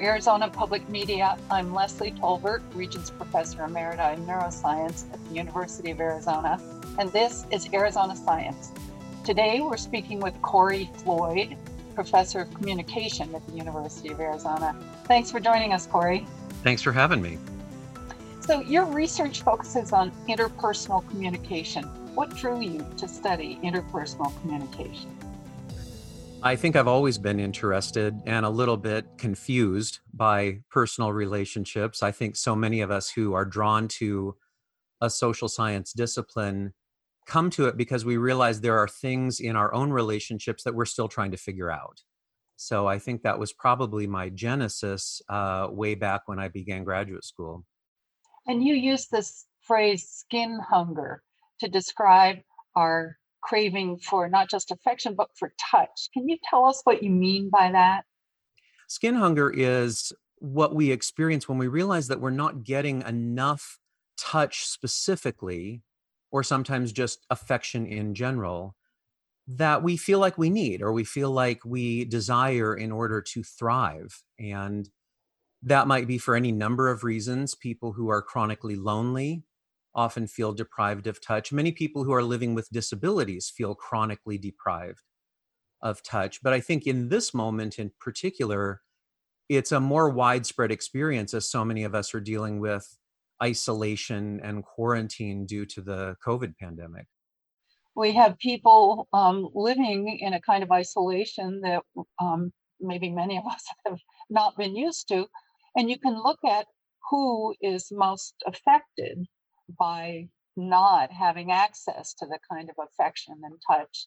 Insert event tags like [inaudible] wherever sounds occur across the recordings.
Arizona Public Media, I'm Leslie Tolbert, Regents Professor Emerita in Neuroscience at the University of Arizona, and this is Arizona Science. Today we're speaking with Kory Floyd, Professor of Communication at the University of Arizona. Thanks for joining us, Kory. Thanks for having me. So, your research focuses on interpersonal communication. What drew you to study interpersonal communication? I think I've always been interested and a little bit confused by personal relationships. I think so many of us who are drawn to a social science discipline come to it because we realize there are things in our own relationships that we're still trying to figure out. So I think that was probably my genesis uh, way back when I began graduate school. And you use this phrase skin hunger to describe our craving for not just affection, but for touch. Can you tell us what you mean by that? Skin hunger is what we experience when we realize that we're not getting enough touch specifically, or sometimes just affection in general, that we feel like we need or we feel like we desire in order to thrive. And that might be for any number of reasons. People who are chronically lonely, often feel deprived of touch. Many people who are living with disabilities feel chronically deprived of touch. But I think in this moment in particular, it's a more widespread experience as so many of us are dealing with isolation and quarantine due to the COVID pandemic. We have people um, living in a kind of isolation that um, maybe many of us [laughs] have not been used to. And you can look at who is most affected by not having access to the kind of affection and touch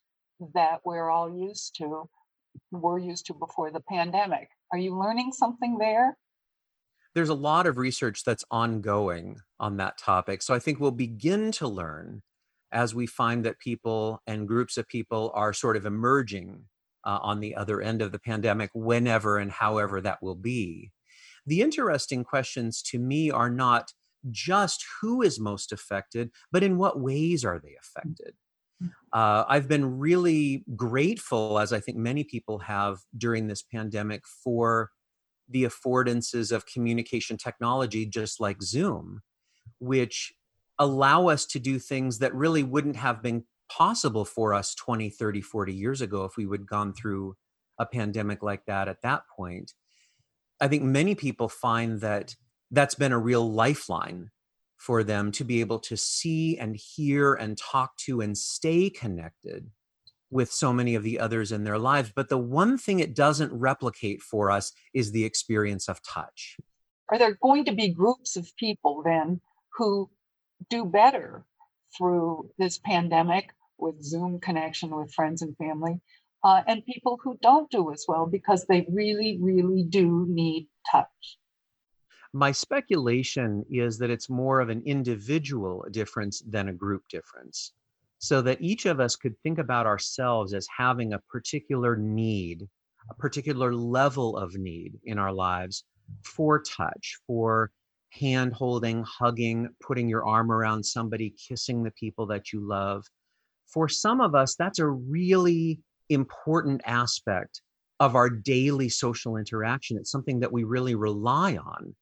that we're all used to, were used to before the pandemic. Are you learning something there? There's a lot of research that's ongoing on that topic. So I think we'll begin to learn as we find that people and groups of people are sort of emerging uh, on the other end of the pandemic, whenever and however that will be. The interesting questions to me are not just who is most affected, but in what ways are they mm. affected? Uh, I've been really grateful, as I think many people have during this pandemic, for the affordances of communication technology, just like Zoom, which allow us to do things that really wouldn't have been possible for us 20, 30, 40 years ago if we would gone through a pandemic like that at that point. I think many people find that that's been a real lifeline for them to be able to see and hear and talk to and stay connected with so many of the others in their lives. But the one thing it doesn't replicate for us is the experience of touch. Are there going to be groups of people then who do better through this pandemic with Zoom connection with friends and family, uh, and people who don't do as well because they really, really do need touch? My speculation is that it's more of an individual difference than a group difference. So that each of us could think about ourselves as having a particular need, a particular level of need in our lives for touch, for hand holding, hugging, putting your arm around somebody, kissing the people that you love. For some of us, that's a really important aspect of our daily social interaction. It's something that we really rely on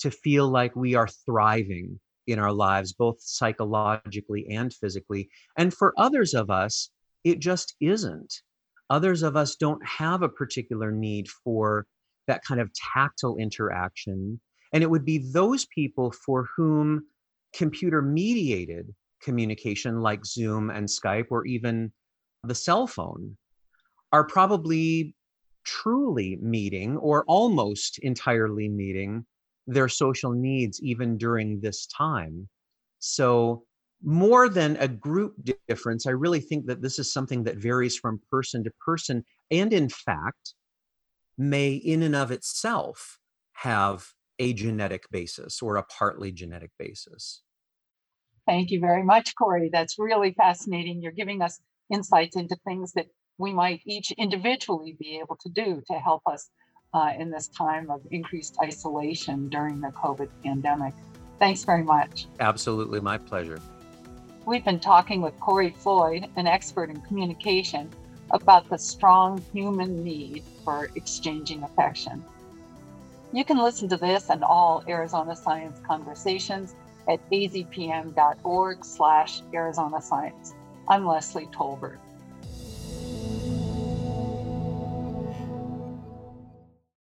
to feel like we are thriving in our lives, both psychologically and physically. And for others of us, it just isn't. Others of us don't have a particular need for that kind of tactile interaction. And it would be those people for whom computer mediated communication, like Zoom and Skype, or even the cell phone, are probably truly meeting or almost entirely meeting their social needs even during this time. So, more than a group difference, I really think that this is something that varies from person to person, and in fact, may in and of itself have a genetic basis or a partly genetic basis. Thank you very much, Kory. That's really fascinating. You're giving us insights into things that we might each individually be able to do to help us uh, in this time of increased isolation during the COVID pandemic. Thanks very much. Absolutely, my pleasure. We've been talking with Kory Floyd, an expert in communication, about the strong human need for exchanging affection. You can listen to this and all Arizona Science conversations at azpm.org slash Arizona Science. I'm Leslie Tolbert.